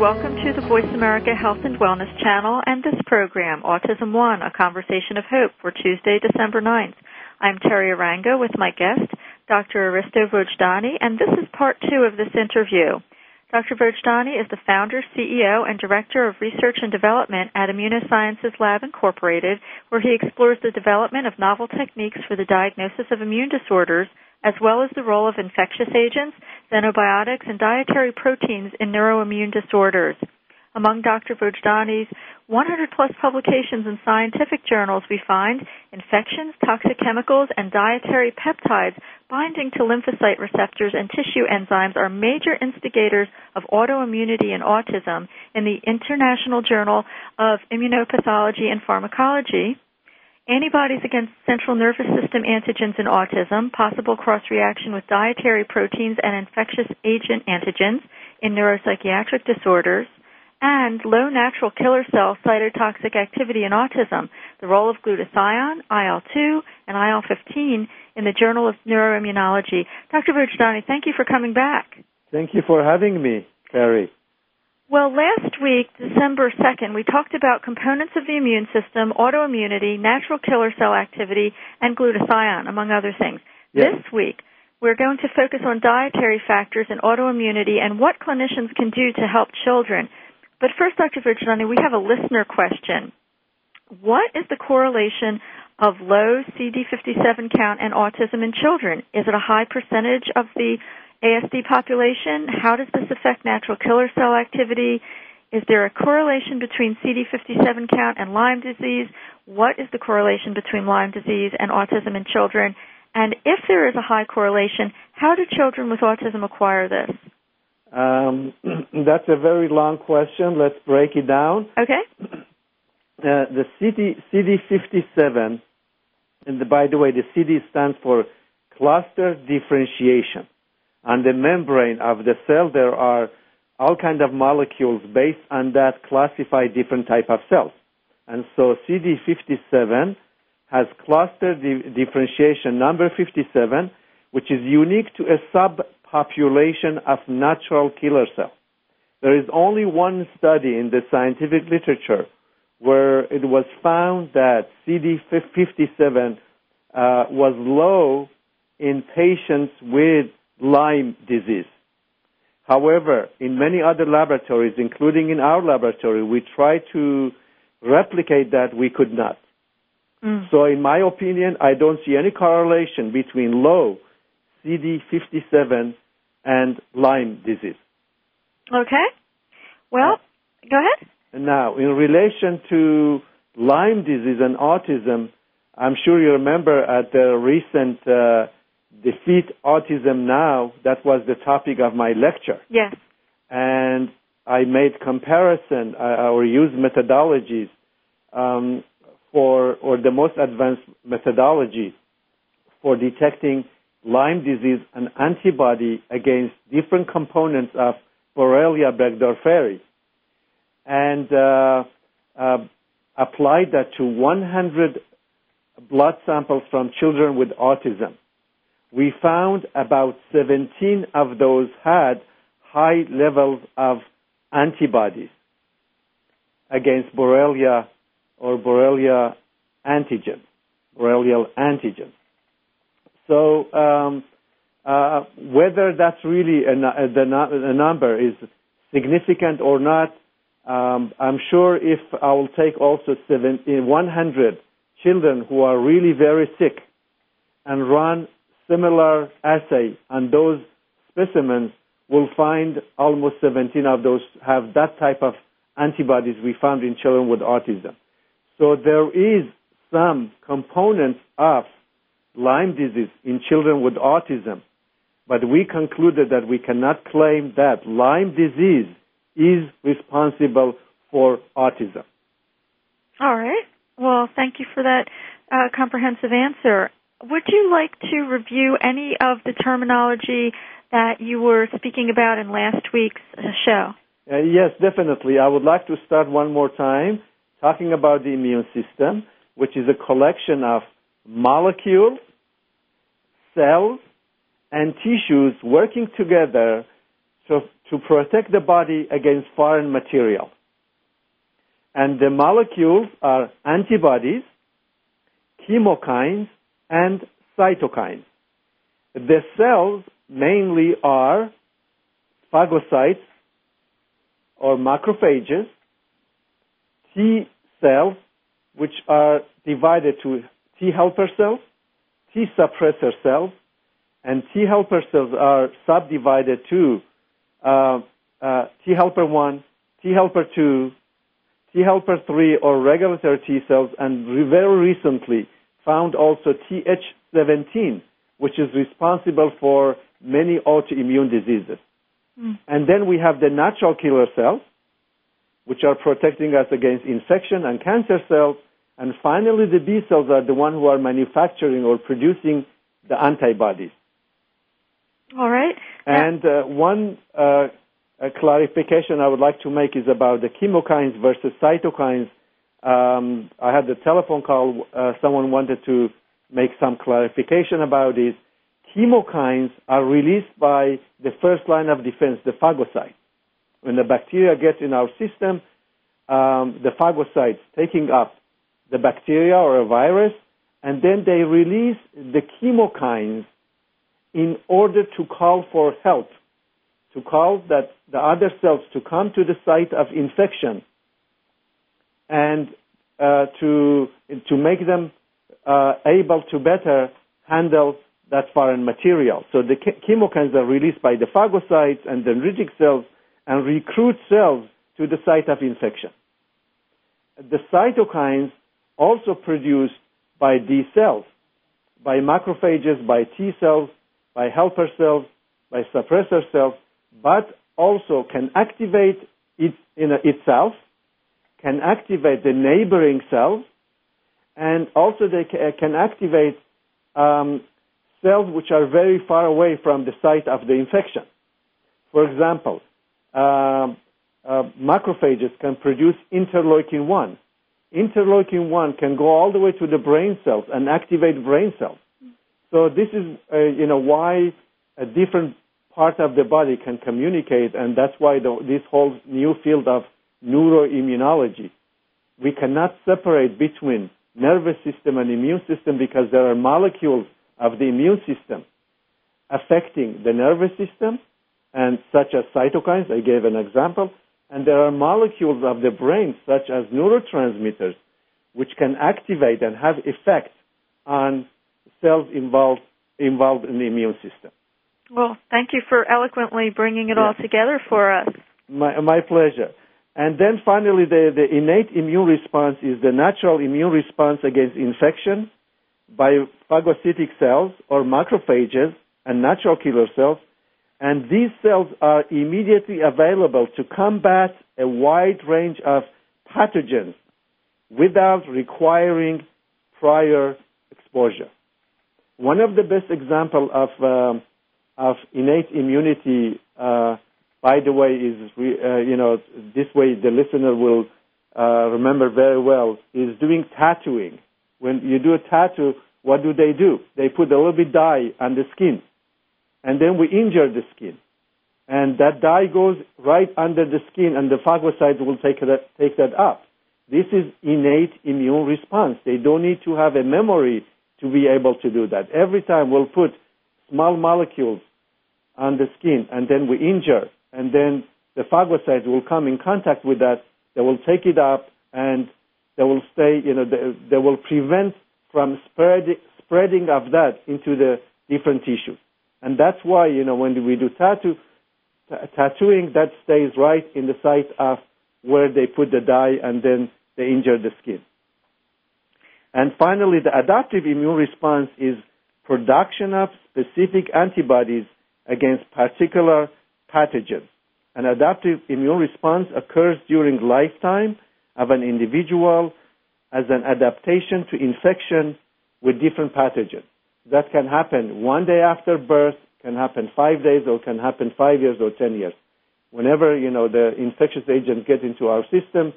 welcome to the Voice America Health and Wellness channel and this program, Autism One, a conversation of hope for Tuesday, December 9th. I'm Teri Arranga with my guest, Dr. Aristo Vojdani, and this is part two of this interview. Dr. Vojdani is the founder, CEO, and Director of Research and Development at Immunosciences Lab Incorporated, where he explores the development of novel techniques for the diagnosis of immune disorders as well as the role of infectious agents, xenobiotics, and dietary proteins in neuroimmune disorders. Among Dr. Vojdani's 100 plus publications in scientific journals, we find infections, toxic chemicals, and dietary peptides binding to lymphocyte receptors and tissue enzymes are major instigators of autoimmunity and autism in the International Journal of Immunopathology and Pharmacology, antibodies against central nervous system antigens in autism, possible cross-reaction with dietary proteins and infectious agent antigens in neuropsychiatric disorders, and low natural killer cell cytotoxic activity in autism, the role of glutathione, IL-2, and IL-15 in the Journal of Neuroimmunology. Dr. Vojdani, thank you for coming back. Thank you for having me, Carrie. Well, last week, December 2nd, we talked about components of the immune system, autoimmunity, natural killer cell activity, and glutathione, among other things. Yes. This week, we're going to focus on dietary factors in autoimmunity and what clinicians can do to help children. But first, Dr. Vojdani, we have a listener question. What is the correlation of low CD57 count and autism in children? Is it a high percentage of the ASD population? How does this affect natural killer cell activity? Is there a correlation between CD57 count and Lyme disease? What is the correlation between Lyme disease and autism in children? And if there is a high correlation, how do children with autism acquire this? Um, that's a very long question. Let's break it down. Okay. Uh, the CD, CD57, and the, by the way, the CD stands for cluster differentiation. On the membrane of the cell, there are all kind of molecules based on that classify different type of cells. And so CD57 has cluster di- differentiation number 57, which is unique to a subpopulation of natural killer cells. There is only one study in the scientific literature where it was found that CD57 uh, was low in patients with Lyme disease. However, in many other laboratories, including in our laboratory, we tried to replicate that we could not. Mm. So, in my opinion, I don't see any correlation between low CD57 and Lyme disease. Okay. Well, go ahead. Now, in relation to Lyme disease and autism, I'm sure you remember at the recent uh, Defeat Autism Now, that was the topic of my lecture. Yes. And I made comparison uh, or used methodologies um, for, or the most advanced methodology for detecting Lyme disease and antibody against different components of Borrelia burgdorferi. And uh, uh, applied that to 100 blood samples from children with autism we found about 17 of those had high levels of antibodies against Borrelia or Borrelia antigen, Borrelial antigen. So um, uh, whether that's really a, the a number is significant or not, um, I'm sure if I will take also seven, 100 children who are really very sick and run similar assay and those specimens will find almost 17 of those have that type of antibodies we found in children with autism. So there is some components of Lyme disease in children with autism, but we concluded that we cannot claim that Lyme disease is responsible for autism. All right. Well, thank you for that uh, comprehensive answer. Would you like to review any of the terminology that you were speaking about in last week's uh, show? Uh, yes, definitely. I would like to start one more time talking about the immune system, which is a collection of molecules, cells, and tissues working together to, to protect the body against foreign material. And the molecules are antibodies, chemokines, and cytokines. The cells mainly are phagocytes or macrophages, T cells, which are divided to T helper cells, T suppressor cells, and T helper cells are subdivided to uh, uh, T helper 1, T helper 2, T helper 3 or regulatory T cells, and very recently found also Th17, which is responsible for many autoimmune diseases. Mm. And then we have the natural killer cells, which are protecting us against infection and cancer cells. And finally, the B cells are the ones who are manufacturing or producing the antibodies. All right. And uh, one uh, clarification I would like to make is about the chemokines versus cytokines. Um, I had a telephone call. Uh, someone wanted to make some clarification about this. Chemokines are released by the first line of defense, the phagocyte. When the bacteria get in our system, um, the phagocytes taking up the bacteria or a virus, and then they release the chemokines in order to call for help, to call that the other cells to come to the site of infection and uh, to to make them uh, able to better handle that foreign material. So the chemokines are released by the phagocytes and dendritic cells and recruit cells to the site of infection. The cytokines also produced by D cells, by macrophages, by T cells, by helper cells, by suppressor cells, but also can activate it in itself, can activate the neighboring cells, and also they can activate um, cells which are very far away from the site of the infection. For example, uh, uh, macrophages can produce interleukin 1. Interleukin 1 can go all the way to the brain cells and activate brain cells. So this is, uh, you know, why a different part of the body can communicate, and that's why the, this whole new field of neuroimmunology. We cannot separate between nervous system and immune system because there are molecules of the immune system affecting the nervous system, and such as cytokines. I gave an example, and there are molecules of the brain, such as neurotransmitters, which can activate and have effect on cells involved involved in the immune system. Well, thank you for eloquently bringing it all together for us. My, my pleasure. And then finally, the, the innate immune response is the natural immune response against infection by phagocytic cells or macrophages and natural killer cells. And these cells are immediately available to combat a wide range of pathogens without requiring prior exposure. One of the best examples of, um, of innate immunity, uh, by the way, is, uh, you know, this way the listener will uh, remember very well, is doing tattooing. When you do a tattoo, what do they do? They put a little bit dye on the skin, and then we injure the skin. And that dye goes right under the skin, and the phagocytes will take that, take that up. This is innate immune response. They don't need to have a memory to be able to do that. Every time we'll put small molecules on the skin and then we injure and then the phagocytes will come in contact with that. They will take it up and they will stay, you know, they, they will prevent from spread, spreading of that into the different tissues. And that's why, you know, when we do tattoo, t- tattooing, that stays right in the site of where they put the dye and then they injure the skin. And finally, the adaptive immune response is production of specific antibodies against particular pathogens. An adaptive immune response occurs during lifetime of an individual as an adaptation to infection with different pathogens. That can happen one day after birth, can happen five days, or can happen five years or ten years. Whenever you know the infectious agent gets into our system,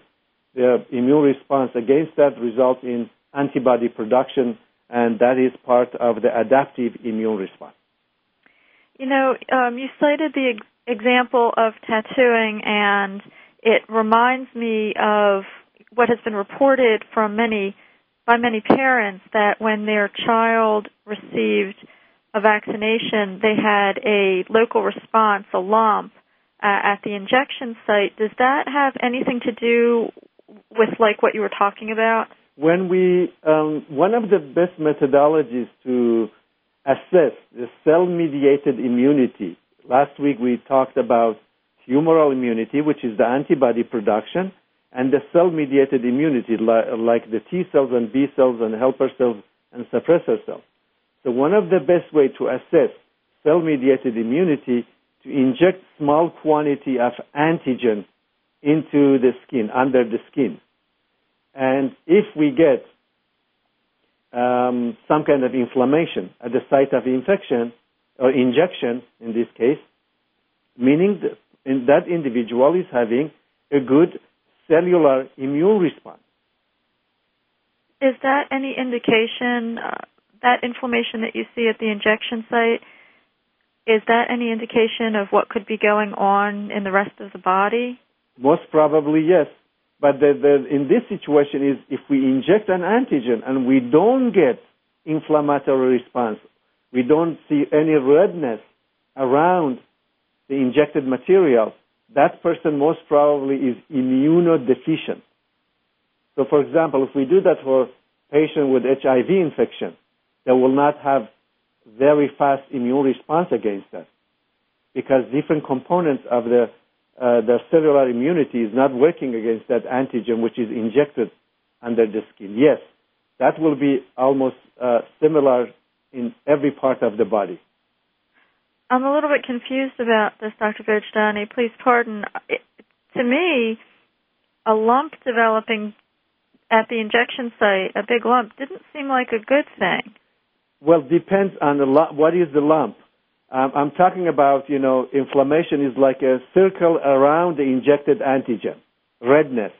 the immune response against that results in antibody production, and that is part of the adaptive immune response. You know, um, you cited the ex- example of tattooing, and it reminds me of what has been reported from many by many parents that when their child received a vaccination, they had a local response, a lump uh, at the injection site. Does that have anything to do with like what you were talking about? When we, um, one of the best methodologies to assess the cell-mediated immunity. Last week we talked about humoral immunity, which is the antibody production, and the cell-mediated immunity, like the T cells and B cells and helper cells and suppressor cells. So one of the best way to assess cell-mediated immunity to inject small quantity of antigen into the skin, under the skin. And if we get um, some kind of inflammation at the site of infection or injection in this case, meaning that that individual is having a good cellular immune response. Is that any indication, uh, that inflammation that you see at the injection site, is that any indication of what could be going on in the rest of the body? Most probably, yes. But the, the, in this situation is if we inject an antigen and we don't get inflammatory response, we don't see any redness around the injected material, that person most probably is immunodeficient. So, for example, if we do that for patient with HIV infection, they will not have very fast immune response against that because different components of the uh, the cellular immunity is not working against that antigen which is injected under the skin. Yes, that will be almost uh, similar in every part of the body. I'm a little bit confused about this, Dr. Vojdani. Please pardon. It, to me, a lump developing at the injection site, a big lump, didn't seem like a good thing. Well, depends on the lump. What is the lump? Um, I'm talking about, you know, inflammation is like a circle around the injected antigen, redness.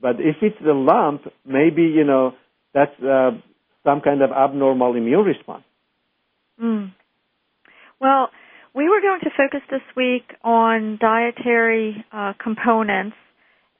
But if it's the lump, maybe, you know, that's uh, some kind of abnormal immune response. Mm. Well, we were going to focus this week on dietary uh, components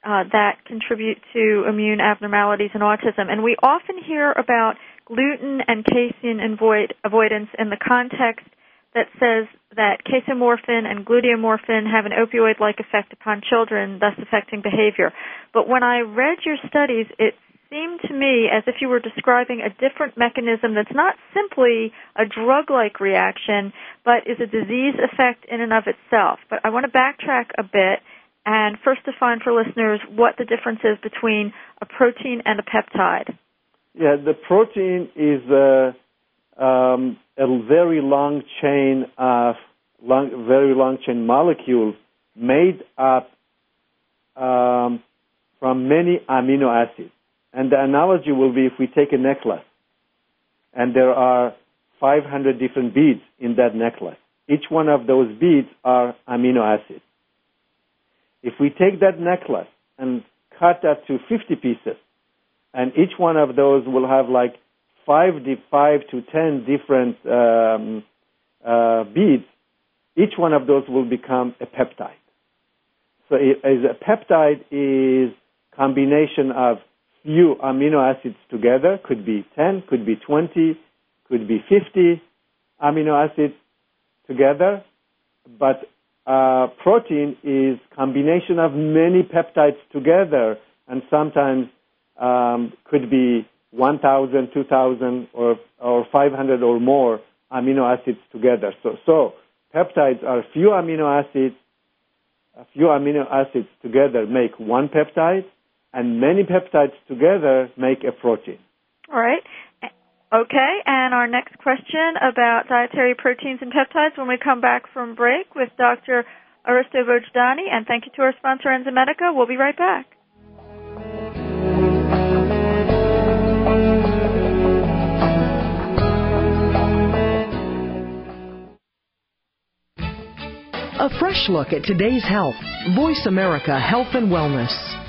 uh, that contribute to immune abnormalities in autism. And we often hear about gluten and casein avoid, avoidance in the context that says that casomorphin and gluteomorphin have an opioid-like effect upon children, thus affecting behavior. But when I read your studies, it seemed to me as if you were describing a different mechanism that's not simply a drug-like reaction, but is a disease effect in and of itself. But I want to backtrack a bit and first define for listeners what the difference is between a protein and a peptide. Yeah, the protein is a, um, a very long chain of long, very long chain molecules made up um, from many amino acids. And the analogy will be if we take a necklace and there are 500 different beads in that necklace. Each one of those beads are amino acids. If we take that necklace and cut that to 50 pieces, and each one of those will have like five, five to 10 different um, uh, beads, each one of those will become a peptide. So it, a peptide is combination of few amino acids together, could be 10, could be 20, could be 50 amino acids together, but uh, protein is combination of many peptides together, and sometimes um, could be 1,000, 2,000, or or 500 or more amino acids together. So, so peptides are few amino acids. A few amino acids together make one peptide, and many peptides together make a protein. All right. Okay, and our next question about dietary proteins and peptides when we come back from break with Dr. Aristo Vojdani, and thank you to our sponsor Enzymedica. We'll be right back. A fresh look at today's health. Voice America Health and Wellness.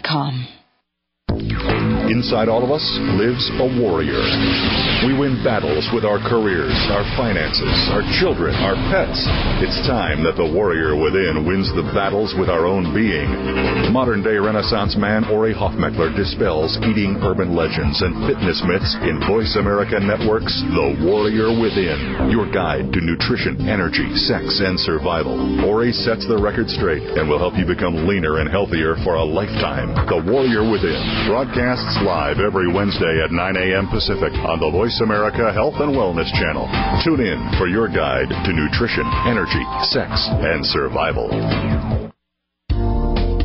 www.enzymedica.com. Inside all of us lives a warrior. We win battles with our careers, our finances, our children, our pets. It's time that the warrior within wins the battles with our own being. Modern day Renaissance man Ori Hofmekler dispels eating urban legends and fitness myths in Voice America Network's The Warrior Within, your guide to nutrition, energy, sex, and survival. Ori sets the record straight and will help you become leaner and healthier for a lifetime. The Warrior Within broadcasts live every Wednesday at 9 a.m. Pacific on the Voice America Health and Wellness Channel. Tune in for your guide to nutrition, energy, sex, and survival.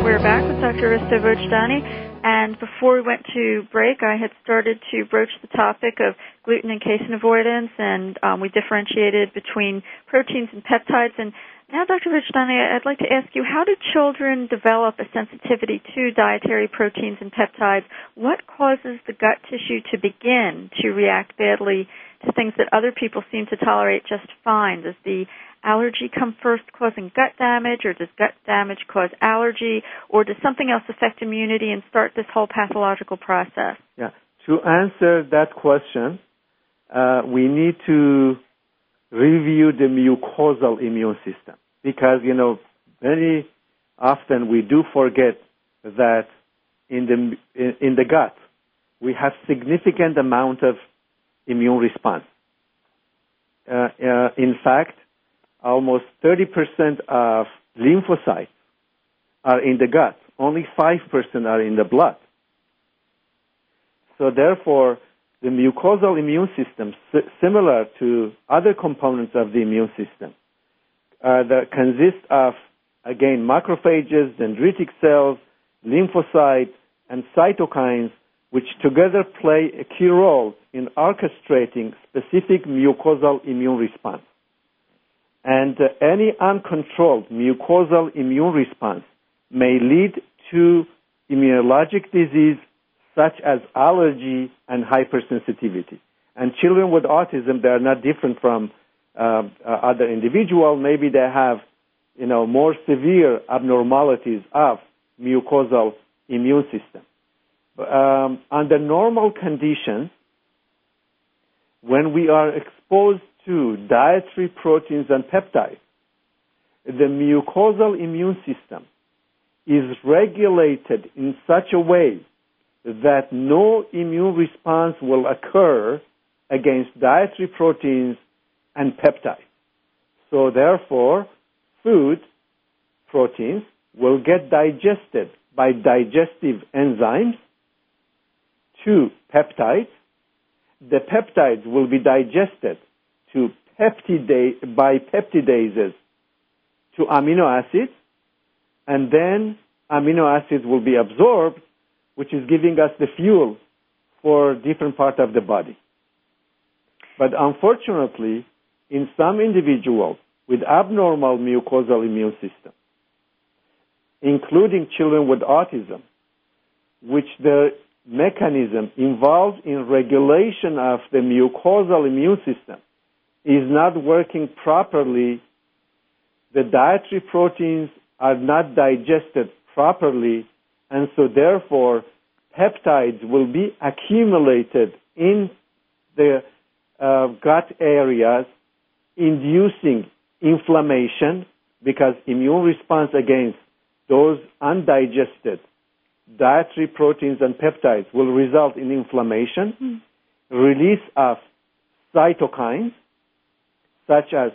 We're back with Dr. Aristo Vojdani. And before we went to break, I had started to broach the topic of gluten and casein avoidance, and um, we differentiated between proteins and peptides. And now, Dr. Vojdani, I'd like to ask you, how do children develop a sensitivity to dietary proteins and peptides? What causes the gut tissue to begin to react badly to things that other people seem to tolerate just fine? Does the allergy come first causing gut damage, or does gut damage cause allergy, or does something else affect immunity and start this whole pathological process? Yeah. To answer that question, uh, we need to review the mucosal immune system because you know very often we do forget that in the in, the gut we have significant amount of immune response. Uh, uh, in fact, almost 30% of lymphocytes are in the gut. Only 5% are in the blood. So therefore, the mucosal immune system, similar to other components of the immune system, uh, that consist of, again, macrophages, dendritic cells, lymphocytes, and cytokines, which together play a key role in orchestrating specific mucosal immune response. And any uncontrolled mucosal immune response may lead to immunologic disease such as allergy and hypersensitivity. And children with autism, they are not different from uh, uh, other individuals. Maybe they have, you know, more severe abnormalities of mucosal immune system. Um, under normal conditions, when we are exposed to dietary proteins and peptides, the mucosal immune system is regulated in such a way that no immune response will occur against dietary proteins and peptides. So therefore, food proteins will get digested by digestive enzymes to peptides. The peptides will be digested to peptidase, by peptidases to amino acids, and then amino acids will be absorbed, which is giving us the fuel for different part of the body. But unfortunately, in some individuals with abnormal mucosal immune system, including children with autism, which the mechanism involved in regulation of the mucosal immune system is not working properly, the dietary proteins are not digested properly, and so therefore peptides will be accumulated in the uh, gut areas, inducing inflammation because immune response against those undigested dietary proteins and peptides will result in inflammation, mm. release of cytokines such as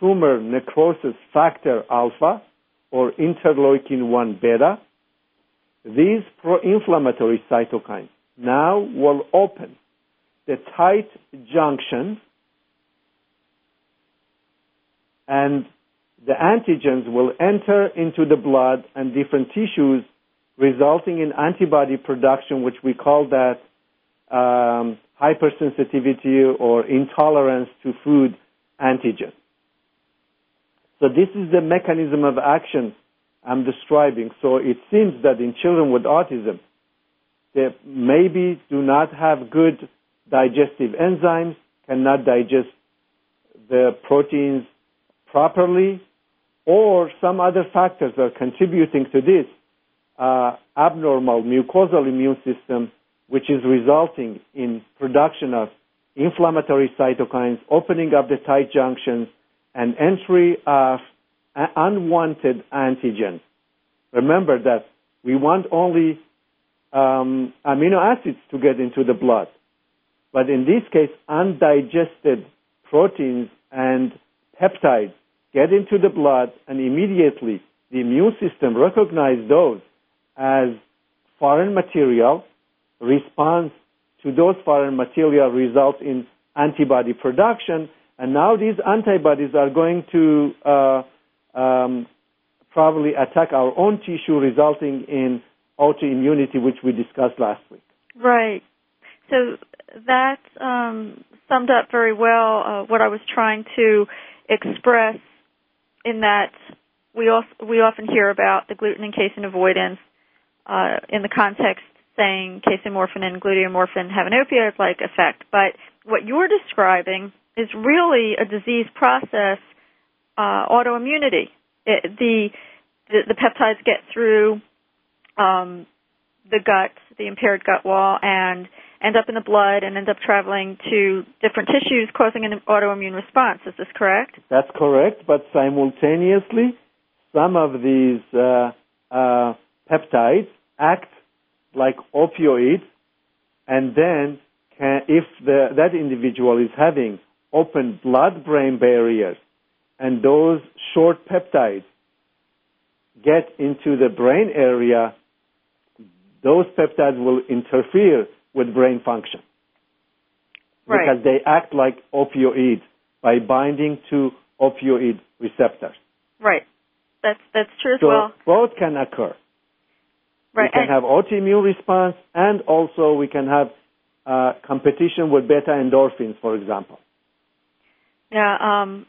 tumor necrosis factor alpha or interleukin 1 beta. These pro-inflammatory cytokines now will open the tight junctions and the antigens will enter into the blood and different tissues, resulting in antibody production, which we call that um, hypersensitivity or intolerance to food antigen. So this is the mechanism of action I'm describing. So it seems that in children with autism, they maybe do not have good digestive enzymes, cannot digest the proteins properly, or some other factors are contributing to this uh, abnormal mucosal immune system, which is resulting in production of inflammatory cytokines, opening up the tight junctions, and entry of unwanted antigens. Remember that we want only um, amino acids to get into the blood. But in this case, undigested proteins and peptides get into the blood and immediately the immune system recognizes those as foreign material, responds to those foreign material results in antibody production, and now these antibodies are going to uh, um, probably attack our own tissue, resulting in autoimmunity, which we discussed last week. Right. So that um, summed up very well uh, what I was trying to express in that we also, we often hear about the gluten and casein avoidance uh, in the context saying casomorphin and gluteomorphin have an opioid-like effect, but what you're describing is really a disease process, uh, autoimmunity. It, the, the, the peptides get through um, the gut, the impaired gut wall, and end up in the blood and end up traveling to different tissues, causing an autoimmune response. Is this correct? That's correct, but simultaneously, some of these uh, uh, peptides act like opioids, and then can, if the, that individual is having open blood-brain barriers, and those short peptides get into the brain area, those peptides will interfere with brain function. Right. Because they act like opioids by binding to opioid receptors. Right. That's that's true as so well. Both can occur. Right. We can and have autoimmune response, and also we can have uh, competition with beta endorphins, for example. Yeah. Um,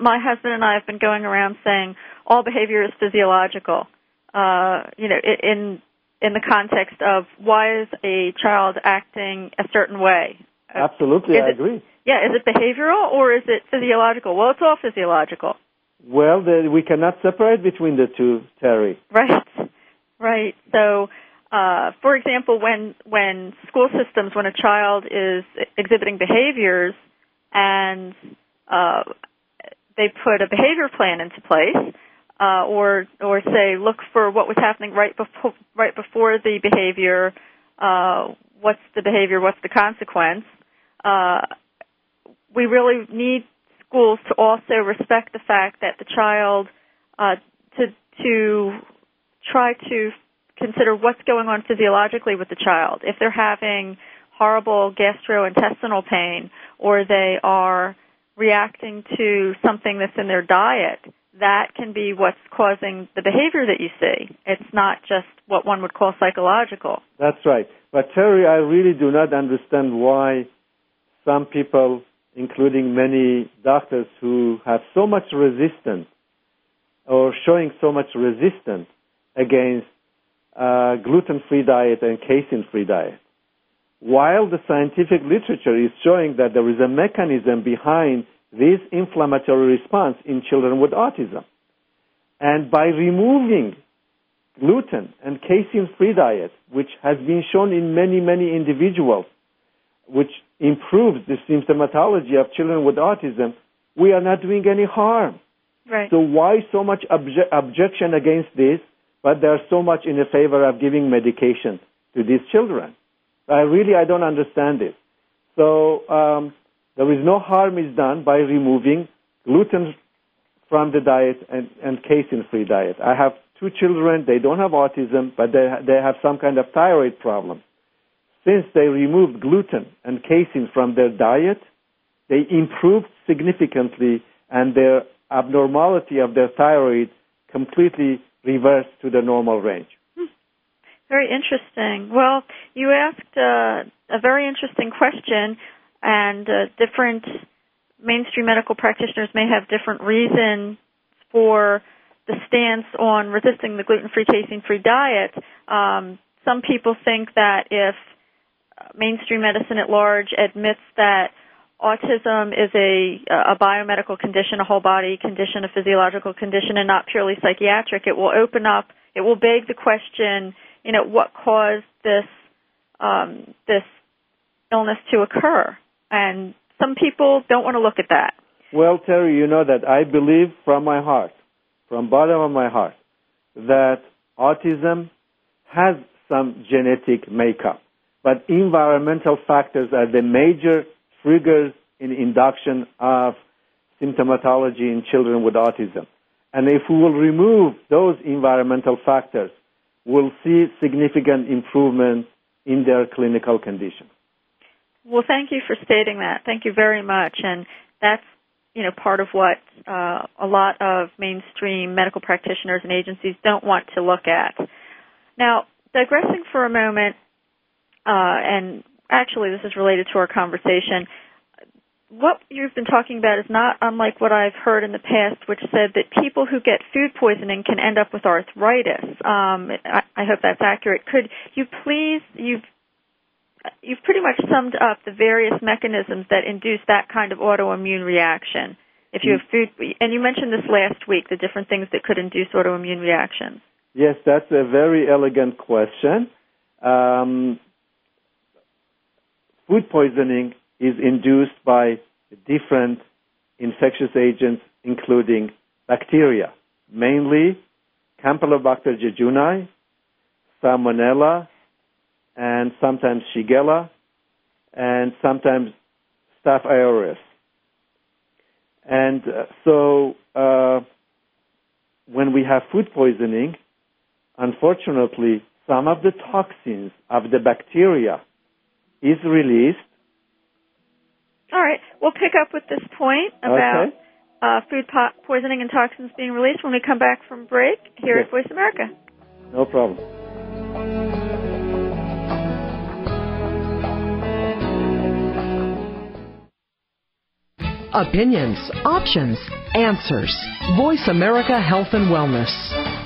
my husband and I have been going around saying all behavior is physiological. Uh, you know, in in the context of why is a child acting a certain way? Absolutely, I it, agree. Yeah, is it behavioral or is it physiological? Well, it's all physiological. Well, the, we cannot separate between the two, Teri. Right, right. So, uh, for example, when when school systems, when a child is exhibiting behaviors and uh, they put a behavior plan into place, uh, or or say look for what was happening right before right before the behavior. Uh, what's the behavior? What's the consequence? Uh, we really need schools to also respect the fact that the child uh, to to try to consider what's going on physiologically with the child. If they're having horrible gastrointestinal pain or they are reacting to something that's in their diet, that can be what's causing the behavior that you see. It's not just what one would call psychological. That's right. But Teri, I really do not understand why some people, including many doctors who have so much resistance or showing so much resistance against uh, gluten-free diet and casein-free diet, while the scientific literature is showing that there is a mechanism behind this inflammatory response in children with autism. And by removing gluten and casein-free diet, which has been shown in many, many individuals, which improves the symptomatology of children with autism, we are not doing any harm. Right. So why so much obje- objection against this, but there's so much in the favor of giving medication to these children? I really, I don't understand it. So um, there is no harm is done by removing gluten from the diet and, and casein-free diet. I have two children. They don't have autism, but they, they have some kind of thyroid problem. Since they removed gluten and casein from their diet, they improved significantly and their abnormality of their thyroid completely reversed to the normal range. Very interesting. Well, you asked uh, a very interesting question, and uh, different mainstream medical practitioners may have different reasons for the stance on resisting the gluten-free, casein-free diet. Um, some people think that if mainstream medicine at large admits that autism is a, a biomedical condition, a whole body condition, a physiological condition, and not purely psychiatric, it will open up, it will beg the question you know, what caused this um, this illness to occur. And some people don't want to look at that. Well, Teri, you know that I believe from my heart, from bottom of my heart, that autism has some genetic makeup, but environmental factors are the major triggers in induction of symptomatology in children with autism. And if we will remove those environmental factors, we'll see significant improvement in their clinical condition. Well, thank you for stating that. Thank you very much. And that's you know part of what uh, a lot of mainstream medical practitioners and agencies don't want to look at. Now, digressing for a moment, uh, and actually this is related to our conversation what you've been talking about is not unlike what I've heard in the past, which said that people who get food poisoning can end up with arthritis. Um, I, I hope that's accurate. Could you please, you've you've pretty much summed up the various mechanisms that induce that kind of autoimmune reaction. If you have food, and you mentioned this last week, the different things that could induce autoimmune reactions. Yes, that's a very elegant question. Um, food poisoning is induced by different infectious agents, including bacteria, mainly Campylobacter jejuni, Salmonella, and sometimes Shigella, and sometimes Staph aureus. And uh, so, uh, when we have food poisoning, unfortunately, some of the toxins of the bacteria is released all right. We'll pick up with this point about okay. uh, food po- poisoning and toxins being released when we come back from break here yes. at Voice America. No problem. Opinions, options, answers. Voice America Health and Wellness.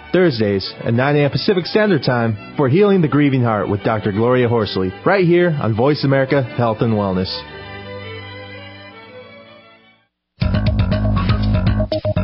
Thursdays at 9 a.m. Pacific Standard Time for Healing the Grieving Heart with Dr. Gloria Horsley, right here on Voice America Health and Wellness.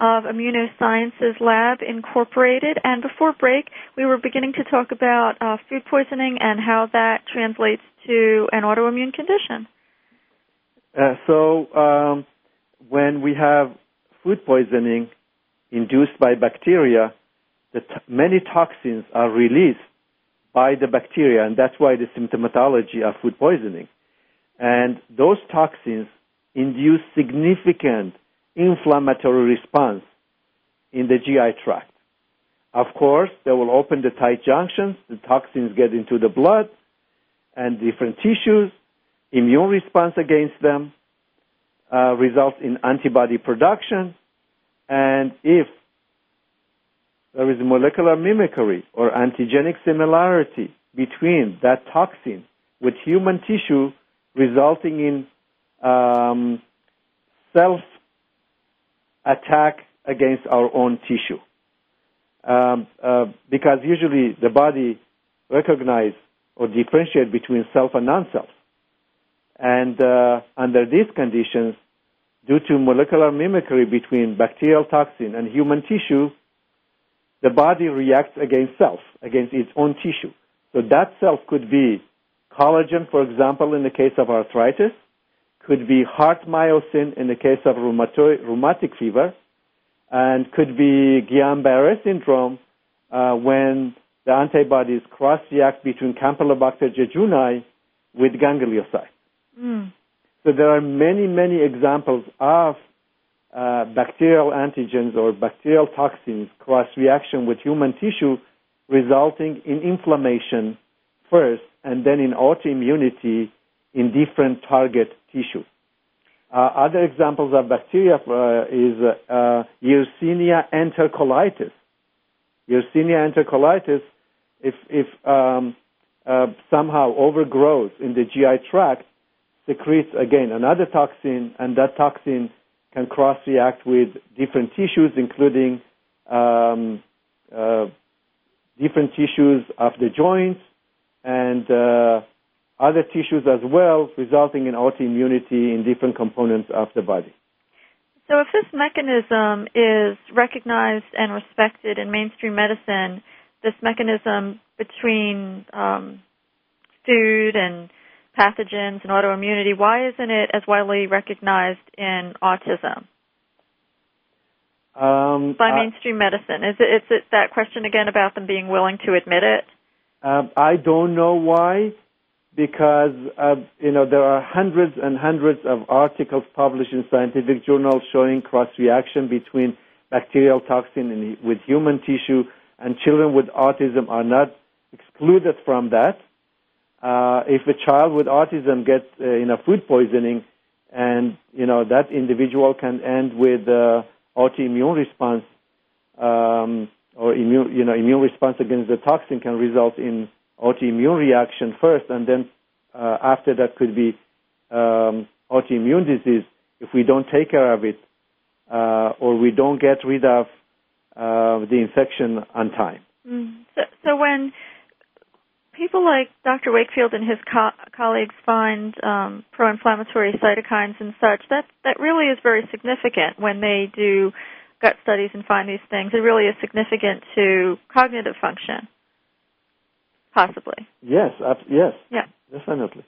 of Immunosciences Lab Incorporated. And before break, we were beginning to talk about uh, food poisoning and how that translates to an autoimmune condition. Uh, so, um, when we have food poisoning induced by bacteria, t- many toxins are released by the bacteria, and that's why the symptomatology of food poisoning. And those toxins induce significant inflammatory response in the GI tract. Of course, they will open the tight junctions, the toxins get into the blood and different tissues, immune response against them uh, results in antibody production, and if there is molecular mimicry or antigenic similarity between that toxin with human tissue, resulting in um, self attack against our own tissue. Um, uh, because usually the body recognize or differentiate between self and non-self. And uh, under these conditions, due to molecular mimicry between bacterial toxin and human tissue, the body reacts against self, against its own tissue. So that self could be collagen, for example, in the case of arthritis, could be heart myosin in the case of rheumatic fever, and could be Guillain-Barré syndrome uh, when the antibodies cross-react between Campylobacter jejuni with gangliosides. Mm. So there are many, many examples of uh, bacterial antigens or bacterial toxins cross-reaction with human tissue resulting in inflammation first and then in autoimmunity in different target tissues. Uh, other examples of bacteria uh, is uh, Yersinia enterocolitis. Yersinia enterocolitis, if, if um, uh, somehow overgrows in the GI tract, secretes again another toxin, and that toxin can cross-react with different tissues, including um, uh, different tissues of the joints and uh, other tissues as well, resulting in autoimmunity in different components of the body. So if this mechanism is recognized and respected in mainstream medicine, this mechanism between um, food and pathogens and autoimmunity, why isn't it as widely recognized in autism? Um, by mainstream medicine? Is it, is it that question again about them being willing to admit it? Um, I don't know why, because uh, you know there are hundreds and hundreds of articles published in scientific journals showing cross reaction between bacterial toxin in, with human tissue, and children with autism are not excluded from that. Uh, if a child with autism gets uh, you know food poisoning, and you know that individual can end with uh, autoimmune response. Um, or immune, you know, immune response against the toxin can result in autoimmune reaction first, and then uh, after that could be um, autoimmune disease if we don't take care of it uh, or we don't get rid of uh, the infection on time. Mm. So, so when people like Dr. Wakefield and his co- colleagues find um, pro-inflammatory cytokines and such, that that really is very significant when they do gut studies and find these things. It really is significant to cognitive function, possibly. Yes, yes, Yeah. definitely.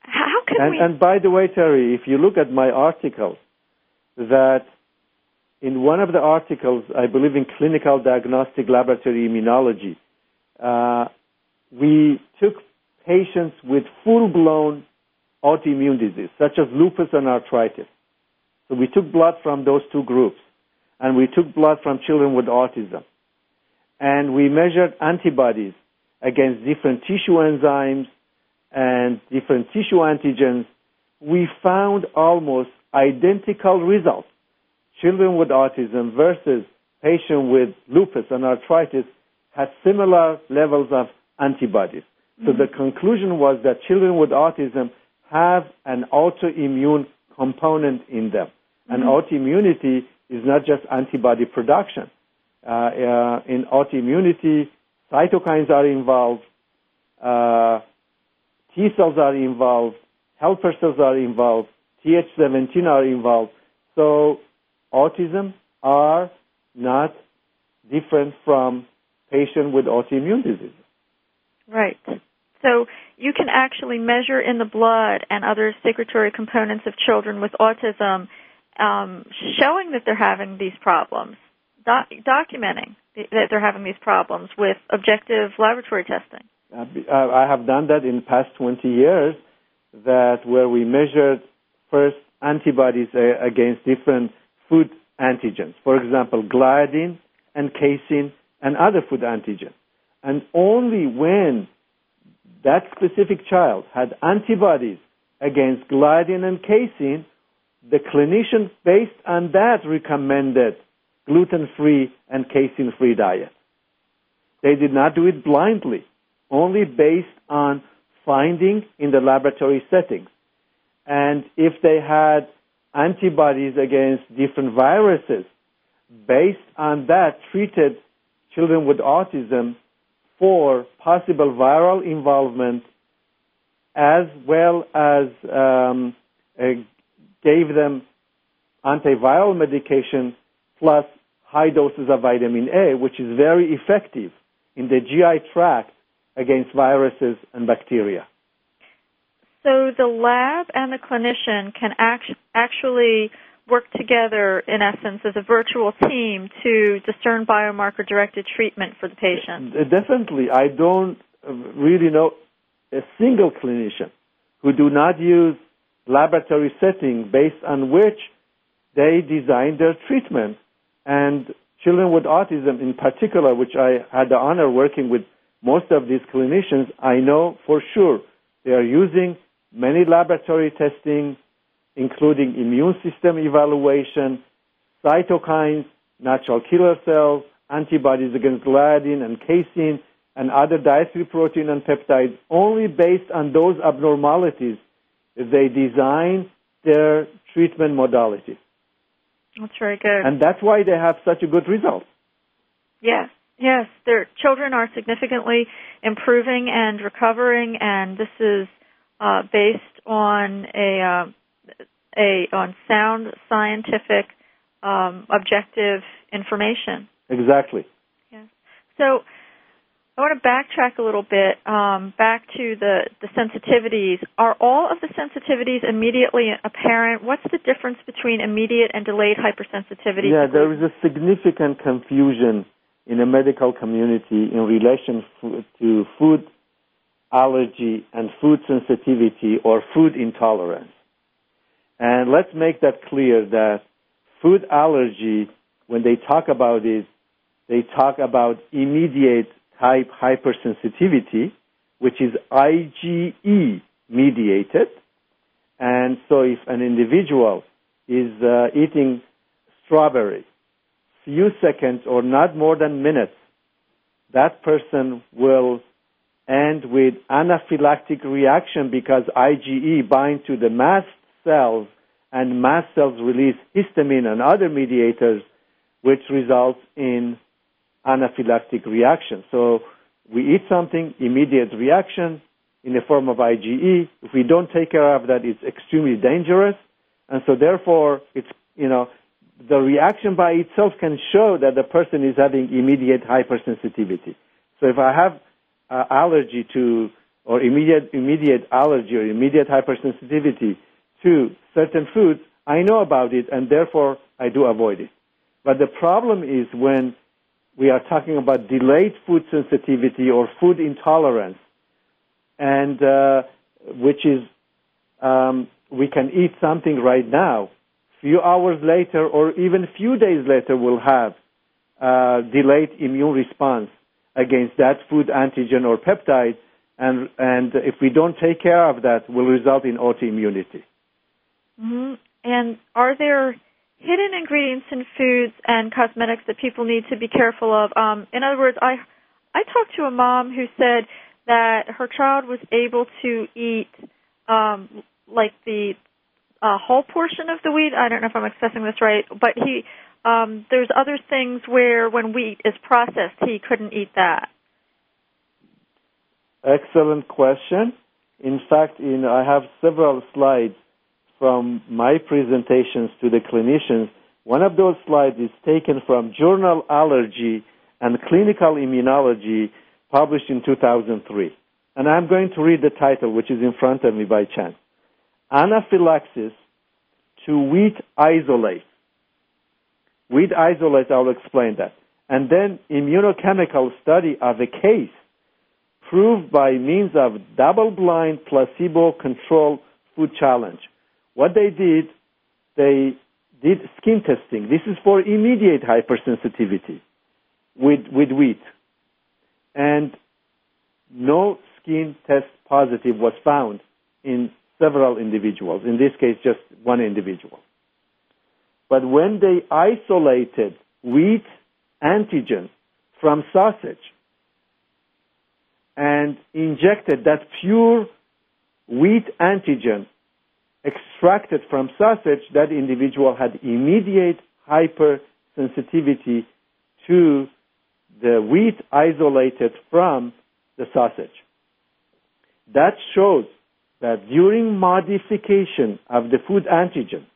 How, how can And, we? and by the way, Teri, if you look at my article, that in one of the articles, I believe in Clinical Diagnostic Laboratory Immunology, uh, we took patients with full-blown autoimmune disease, such as lupus and arthritis. So we took blood from those two groups, and we took blood from children with autism, and we measured antibodies against different tissue enzymes and different tissue antigens. We found almost identical results. Children with autism versus patients with lupus and arthritis had similar levels of antibodies. So mm-hmm. the conclusion was that children with autism have an autoimmune component in them. And mm-hmm. autoimmunity is not just antibody production. Uh, uh, in autoimmunity, cytokines are involved, uh, T cells are involved, helper cells are involved, Th17 are involved. So autism are not different from patient with autoimmune disease. Right. So you can actually measure in the blood and other secretory components of children with autism, um, showing that they're having these problems, doc- documenting that they're having these problems with objective laboratory testing. I have done that in the past 20 years, that where we measured first antibodies uh, against different food antigens. For example, gliadin and casein and other food antigens. And only when that specific child had antibodies against gliadin and casein, the clinician based on that recommended gluten-free and casein-free diet. They did not do it blindly, only based on finding in the laboratory settings. And if they had antibodies against different viruses, based on that, treated children with autism for possible viral involvement as well as um, uh, gave them antiviral medication plus high doses of vitamin A, which is very effective in the GI tract against viruses and bacteria. So the lab and the clinician can act- actually work together, in essence, as a virtual team to discern biomarker directed treatment for the patient. Uh, Definitely, I don't really know a single clinician who do not use laboratory setting based on which they design their treatment. And children with autism in particular, which I had the honor working with most of these clinicians, I know for sure they are using many laboratory testing, including immune system evaluation, cytokines, natural killer cells, antibodies against gliadin and casein, and other dietary protein and peptides, only based on those abnormalities they design their treatment modality. That's very good. And that's why they have such a good result. Yes, yes. Their children are significantly improving and recovering, and this is uh, based on a uh, a on sound scientific um, objective information. Exactly. Yes. So I want to backtrack a little bit um, back to the, the sensitivities. Are all of the sensitivities immediately apparent? What's the difference between immediate and delayed hypersensitivity? Yeah, there is a significant confusion in the medical community in relation to food allergy and food sensitivity or food intolerance. And let's make that clear that food allergy, when they talk about it, they talk about immediate type hypersensitivity, which is IgE mediated. And so if an individual is uh, eating strawberry, few seconds or not more than minutes, that person will end with anaphylactic reaction because IgE binds to the mast cells and mast cells release histamine and other mediators, which results in anaphylactic reaction. So we eat something, immediate reaction in the form of IgE. If we don't take care of that, it's extremely dangerous. And so therefore, it's, you know, the reaction by itself can show that the person is having immediate hypersensitivity. So if I have uh, allergy to, or immediate, immediate allergy or immediate hypersensitivity to certain foods, I know about it and therefore I do avoid it. But the problem is when we are talking about delayed food sensitivity or food intolerance, and uh, which is um, we can eat something right now, few hours later or even few days later we'll have uh, delayed immune response against that food antigen or peptide, and and if we don't take care of that, will result in autoimmunity. Mm-hmm. And are there hidden ingredients in foods and cosmetics that people need to be careful of? Um, in other words, I I talked to a mom who said that her child was able to eat um, like the uh, whole portion of the wheat. I don't know if I'm expressing this right, but he um, there's other things where when wheat is processed, he couldn't eat that. Excellent question. In fact, in, I have several slides from my presentations to the clinicians. One of those slides is taken from Journal Allergy and Clinical Immunology, published in 2003. And I'm going to read the title, which is in front of me by chance. Anaphylaxis to wheat isolate. Wheat isolate, I'll explain that. And then immunochemical study of a case proved by means of double-blind placebo-controlled food challenge. What they did, they did skin testing. This is for immediate hypersensitivity with, with wheat. And no skin test positive was found in several individuals. In this case, just one individual. But when they isolated wheat antigen from sausage and injected that pure wheat antigen extracted from sausage, that individual had immediate hypersensitivity to the wheat isolated from the sausage. That shows that during modification of the food antigen,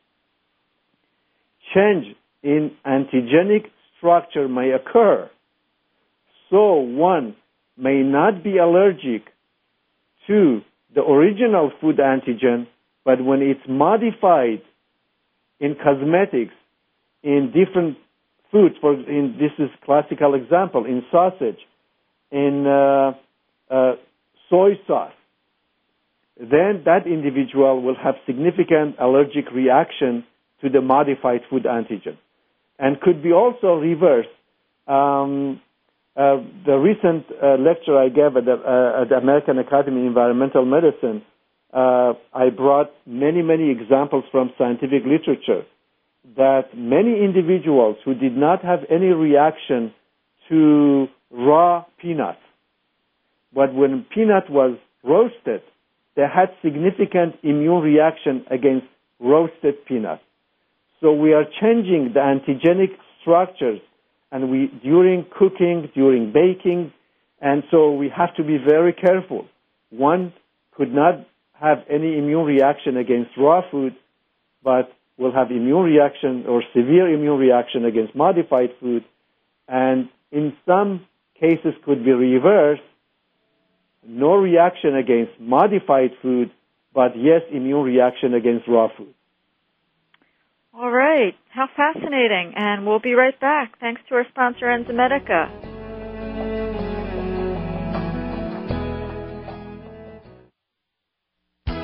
change in antigenic structure may occur. So one may not be allergic to the original food antigen but when it's modified in cosmetics, in different foods, for in, this is classical example, in sausage, in uh, uh, soy sauce, then that individual will have significant allergic reaction to the modified food antigen, and could be also reversed. Um, uh, the recent uh, lecture I gave at the, uh, at the American Academy of Environmental Medicine uh, I brought many, many examples from scientific literature that many individuals who did not have any reaction to raw peanuts, but when peanut was roasted, they had significant immune reaction against roasted peanuts. So we are changing the antigenic structures and we, during cooking, during baking, and so we have to be very careful. One could not have any immune reaction against raw food but will have immune reaction or severe immune reaction against modified food, and in some cases could be reversed. No reaction against modified food, but yes, immune reaction against raw food. All right. How fascinating. And we'll be right back. Thanks to our sponsor, Enzymedica.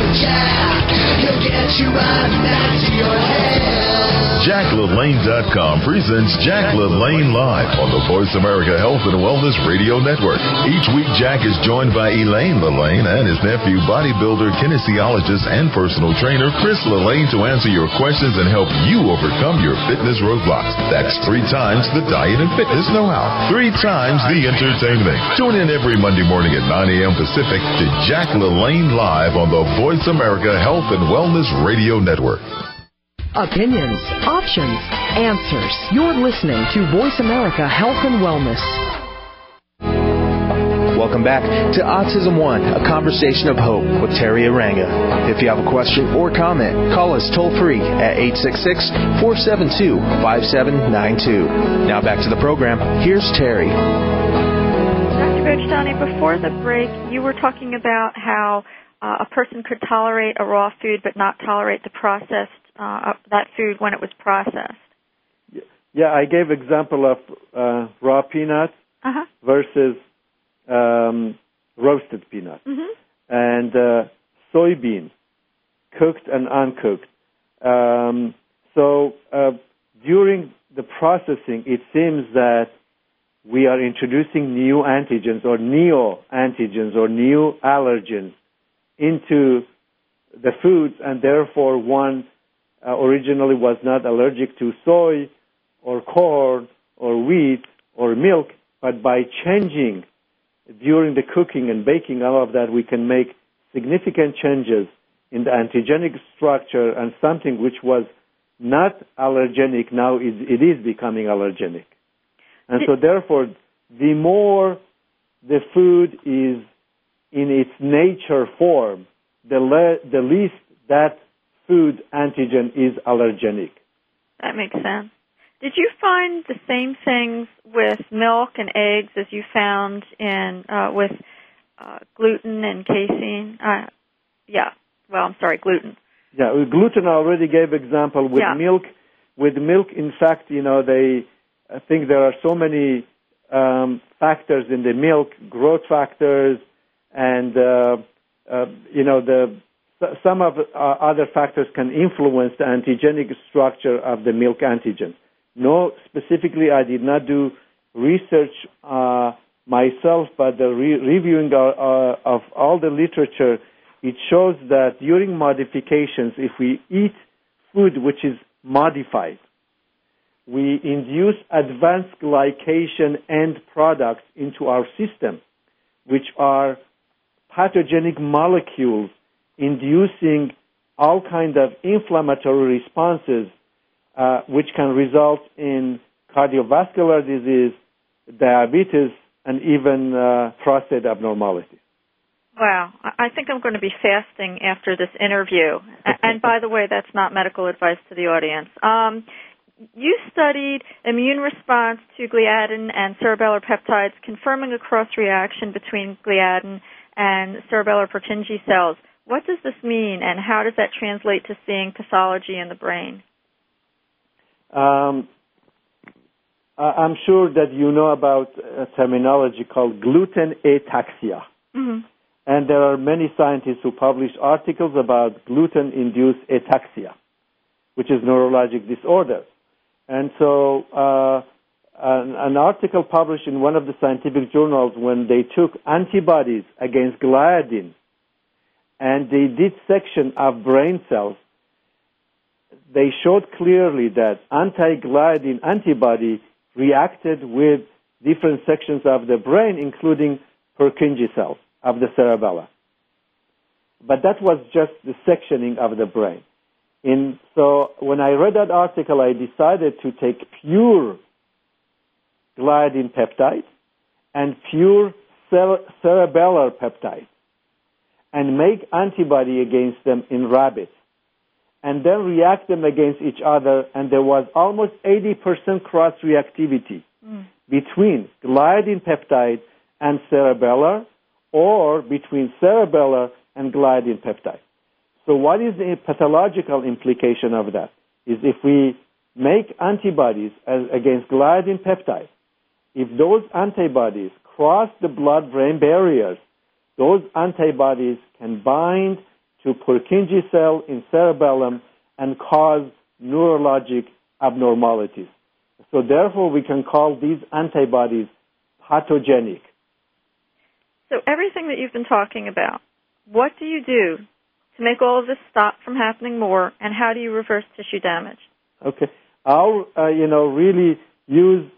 and Jack, he'll get you out to your head. JackLaLanne.com presents Jack LaLanne Live on the Voice America Health and Wellness Radio Network. Each week, Jack is joined by Elaine LaLanne and his nephew, bodybuilder, kinesiologist, and personal trainer Chris LaLanne to answer your questions and help you overcome your fitness roadblocks. That's three times the diet and fitness know-how. Three times the entertainment. Tune in every Monday morning at 9 a.m. Pacific to Jack LaLanne Live on the Voice America Health and Wellness Radio Network. Opinions, options, answers. You're listening to Voice America Health and Wellness. Welcome back to Autism One, a conversation of hope with Teri Arranga. If you have a question or comment, call us toll free at 866 472 5792. Now back to the program. Here's Teri. Dr. Vojdani, before the break, you were talking about how uh, a person could tolerate a raw food but not tolerate the processed uh, that food when it was processed. Yeah, I gave example of uh, raw peanuts Uh-huh. versus um, roasted peanuts, Mhm. and uh, soybeans, cooked and uncooked. Um, so uh, during the processing, it seems that we are introducing new antigens or neo-antigens or new allergens into the foods, and therefore one uh, originally was not allergic to soy or corn or wheat or milk, but by changing during the cooking and baking all of that, we can make significant changes in the antigenic structure and something which was not allergenic now is, it is becoming allergenic. And so therefore, the more the food is in its nature form, the, le- the least that food antigen is allergenic. That makes sense. Did you find the same things with milk and eggs as you found in uh, with uh, gluten and casein? Uh, yeah. Well, I'm sorry, gluten. Yeah, with gluten I already gave example with Yeah. milk. With milk, in fact, you know, they I think there are so many um, factors in the milk, growth factors, and uh, uh, you know the some of uh, other factors can influence the antigenic structure of the milk antigen. No, specifically, I did not do research uh, myself, but the re- reviewing uh, uh, of all the literature, it shows that during modifications, if we eat food which is modified, we induce advanced glycation end products into our system, which are pathogenic molecules inducing all kinds of inflammatory responses, uh, which can result in cardiovascular disease, diabetes, and even uh, prostate abnormalities. Wow. I think I'm going to be fasting after this interview. And by the way, that's not medical advice to the audience. Um, you studied immune response to gliadin and cerebellar peptides, confirming a cross reaction between gliadin and cerebellar Purkinje cells. What does this mean, and how does that translate to seeing pathology in the brain? Um, I'm sure that you know about a terminology called gluten ataxia. Mm-hmm. And there are many scientists who publish articles about gluten induced ataxia, which is neurologic disorder. And so, uh, an, an, article published in one of the scientific journals when they took antibodies against gliadin and they did section of brain cells, they showed clearly that anti-gliadin antibody reacted with different sections of the brain, including Purkinje cells of the cerebellum. But that was just the sectioning of the brain. In, so when I read that article, I decided to take pure gliadin peptide and pure cerebellar peptide and make antibody against them in rabbits and then react them against each other and there was almost 80% cross reactivity mm. between gliadin peptide and cerebellar or between cerebellar and gliadin peptide. So what is the pathological implication of that? Is if we make antibodies against gliadin peptide, if those antibodies cross the blood-brain barriers, those antibodies can bind to Purkinje cell in cerebellum and cause neurologic abnormalities. So therefore we can call these antibodies pathogenic. So everything that you've been talking about, what do you do to make all of this stop from happening more, and how do you reverse tissue damage? Okay, I'll uh, you know really use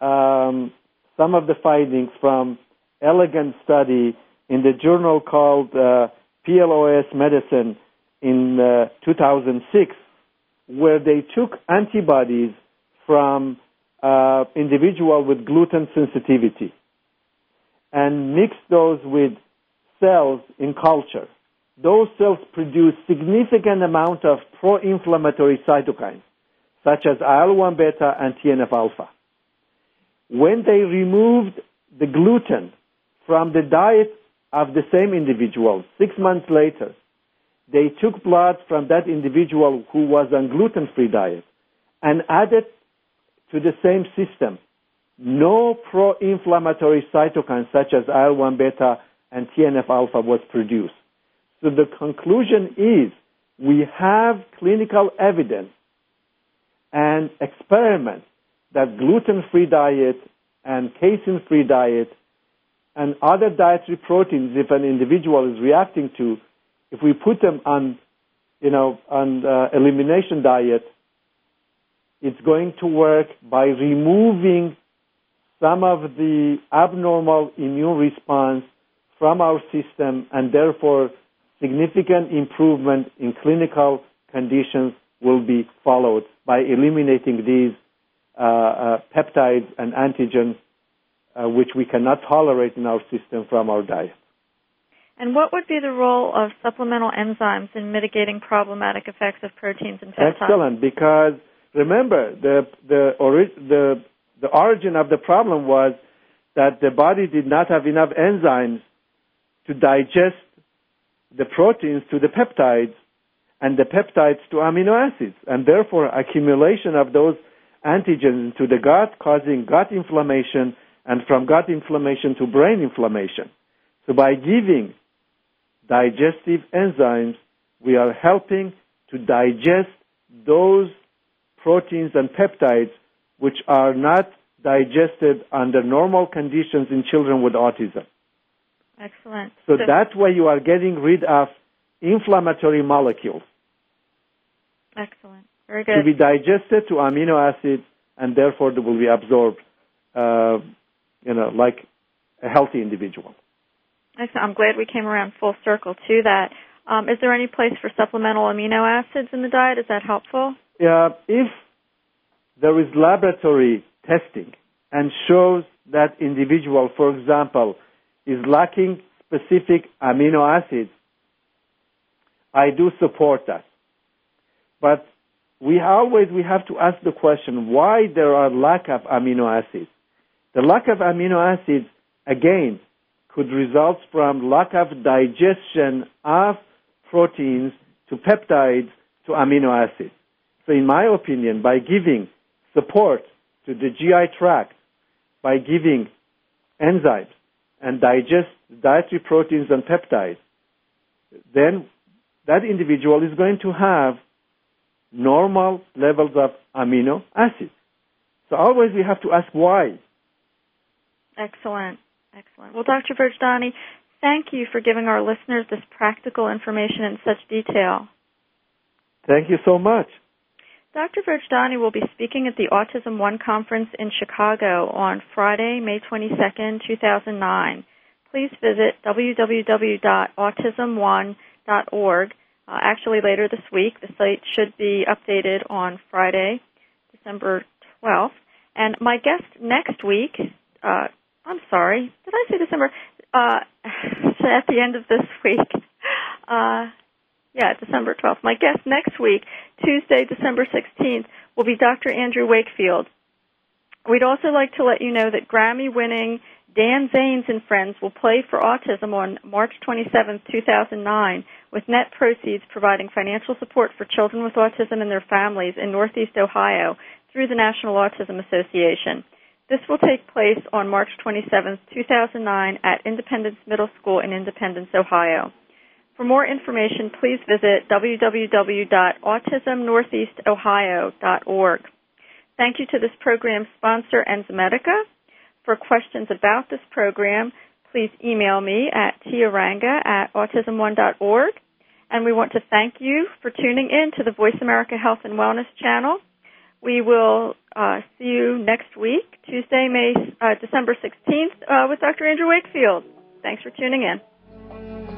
um, some of the findings from elegant study in the journal called uh, PLOS Medicine in uh, 2006, where they took antibodies from uh, individual with gluten sensitivity and mixed those with cells in culture those cells produce significant amount of pro-inflammatory cytokines, such as IL-1 beta and TNF-alpha. When they removed the gluten from the diet of the same individual six months later, they took blood from that individual who was on gluten-free diet and added to the same system no pro-inflammatory cytokines such as IL-1 beta and TNF-alpha was produced. So the conclusion is we have clinical evidence and experiments that gluten-free diet and casein-free diet and other dietary proteins, if an individual is reacting to, if we put them on, you know, on uh, elimination diet, it's going to work by removing some of the abnormal immune response from our system and therefore significant improvement in clinical conditions will be followed by eliminating these uh, uh, peptides and antigens uh, which we cannot tolerate in our system from our diet. And what would be the role of supplemental enzymes in mitigating problematic effects of proteins and peptides? Excellent, because remember the the, ori- the the origin of the problem was that the body did not have enough enzymes to digest the proteins to the peptides and the peptides to amino acids, and therefore accumulation of those antigens into the gut causing gut inflammation and from gut inflammation to brain inflammation. So by giving digestive enzymes, we are helping to digest those proteins and peptides which are not digested under normal conditions in children with autism. Excellent. So, so that way you are getting rid of inflammatory molecules. Excellent. Very good. To be digested to amino acids and therefore they will be absorbed, uh, you know, like a healthy individual. Excellent. I'm glad we came around full circle to that. Um, is there any place for supplemental amino acids in the diet? Is that helpful? Yeah, if there is laboratory testing and shows that individual, for example, is lacking specific amino acids, I do support that. But we always we have to ask the question why there are lack of amino acids. The lack of amino acids again could result from lack of digestion of proteins to peptides to amino acids. So in my opinion, by giving support to the GI tract, by giving enzymes and digest dietary proteins and peptides, then that individual is going to have normal levels of amino acids. So always we have to ask why. Excellent. Excellent. Well, Dr. Vojdani, thank you for giving our listeners this practical information in such detail. Thank you so much. Dr. Vojdani will be speaking at the Autism One conference in Chicago on Friday, May 22nd, 2009. Please visit www.autismone.org. Uh, actually, later this week, the site should be updated on Friday, December 12th. And my guest next week, uh, I'm sorry, did I say December? Uh, at the end of this week, uh, yeah, December 12th. My guest next week, Tuesday, December 16th, will be Dr. Andrew Wakefield. We'd also like to let you know that Grammy winning Dan Zanes and Friends will play for autism on March 27, 2009, with net proceeds providing financial support for children with autism and their families in Northeast Ohio through the National Autism Association. This will take place on March 27, 2009 at Independence Middle School in Independence, Ohio. For more information, please visit www.autismnortheastohio.org. Thank you to this program's sponsor, Enzymedica. For questions about this program, please email me at tiaranga at autismone.org. And we want to thank you for tuning in to the Voice America Health and Wellness channel. We will uh, see you next week, Tuesday, May uh, December 16th, uh, with Dr. Andrew Wakefield. Thanks for tuning in.